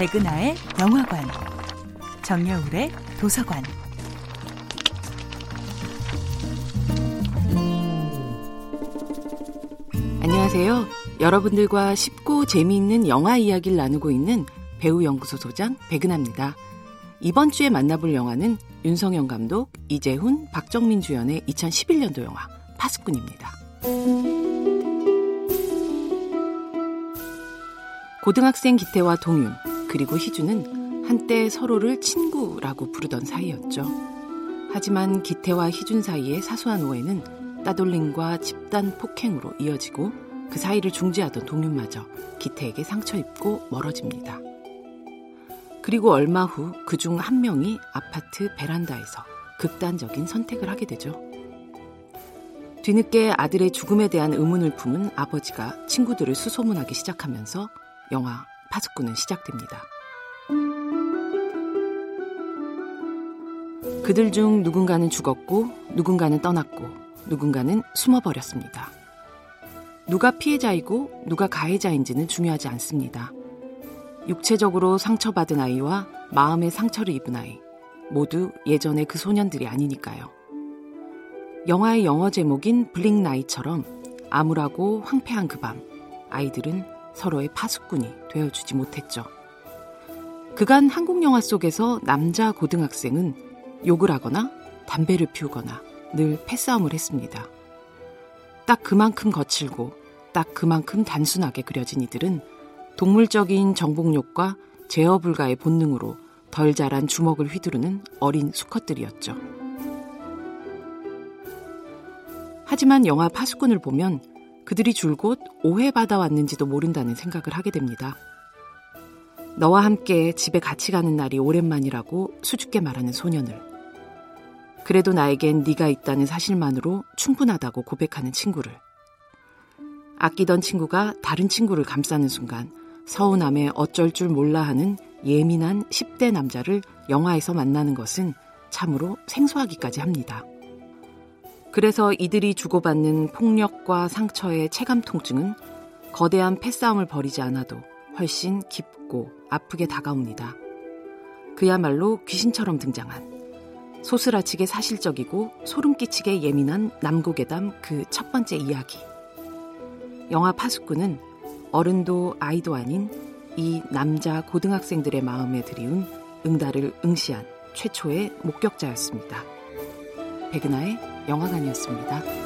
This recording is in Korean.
백은하의 영화관, 정여울의 도서관. 안녕하세요. 여러분들과 쉽고 재미있는 영화 이야기를 나누고 있는 배우 연구소 소장 백은하입니다. 이번 주에 만나볼 영화는 윤성현 감독, 이재훈, 박정민 주연의 2011년도 영화 파수꾼입니다. 고등학생 기태와 동윤, 그리고 희준은 한때 서로를 친구라고 부르던 사이였죠. 하지만 기태와 희준 사이의 사소한 오해는 따돌림과 집단 폭행으로 이어지고 그 사이를 중지하던 동윤마저 기태에게 상처 입고 멀어집니다. 그리고 얼마 후 그 중 한 명이 아파트 베란다에서 극단적인 선택을 하게 되죠. 뒤늦게 아들의 죽음에 대한 의문을 품은 아버지가 친구들을 수소문하기 시작하면서 영화 파수꾼은 시작됩니다. 그들 중 누군가는 죽었고 누군가는 떠났고 누군가는 숨어버렸습니다. 누가 피해자이고 누가 가해자인지는 중요하지 않습니다. 육체적으로 상처받은 아이와 마음의 상처를 입은 아이 모두 예전의 그 소년들이 아니니까요. 영화의 영어 제목인 블링 나이처럼 암울하고 황폐한 그 밤 아이들은 서로의 파수꾼이 되어주지 못했죠. 그간 한국 영화 속에서 남자 고등학생은 욕을 하거나 담배를 피우거나 늘 패싸움을 했습니다. 딱 그만큼 거칠고 딱 그만큼 단순하게 그려진 이들은 동물적인 정복욕과 제어 불가의 본능으로 덜 자란 주먹을 휘두르는 어린 수컷들이었죠. 하지만 영화 파수꾼을 보면 그들이 줄곧 오해받아 왔는지도 모른다는 생각을 하게 됩니다. 너와 함께 집에 같이 가는 날이 오랜만이라고 수줍게 말하는 소년을 그래도 나에겐 네가 있다는 사실만으로 충분하다고 고백하는 친구를 아끼던 친구가 다른 친구를 감싸는 순간 서운함에 어쩔 줄 몰라 하는 예민한 10대 남자를 영화에서 만나는 것은 참으로 생소하기까지 합니다. 그래서 이들이 주고받는 폭력과 상처의 체감 통증은 거대한 패싸움을 벌이지 않아도 훨씬 깊고 아프게 다가옵니다. 그야말로 귀신처럼 등장한 소스라치게 사실적이고 소름 끼치게 예민한 남고괴담 그 첫 번째 이야기. 영화 파수꾼은 어른도 아이도 아닌 이 남자 고등학생들의 마음에 들이운 응달을 응시한 최초의 목격자였습니다. 백은하의 영화관이었습니다.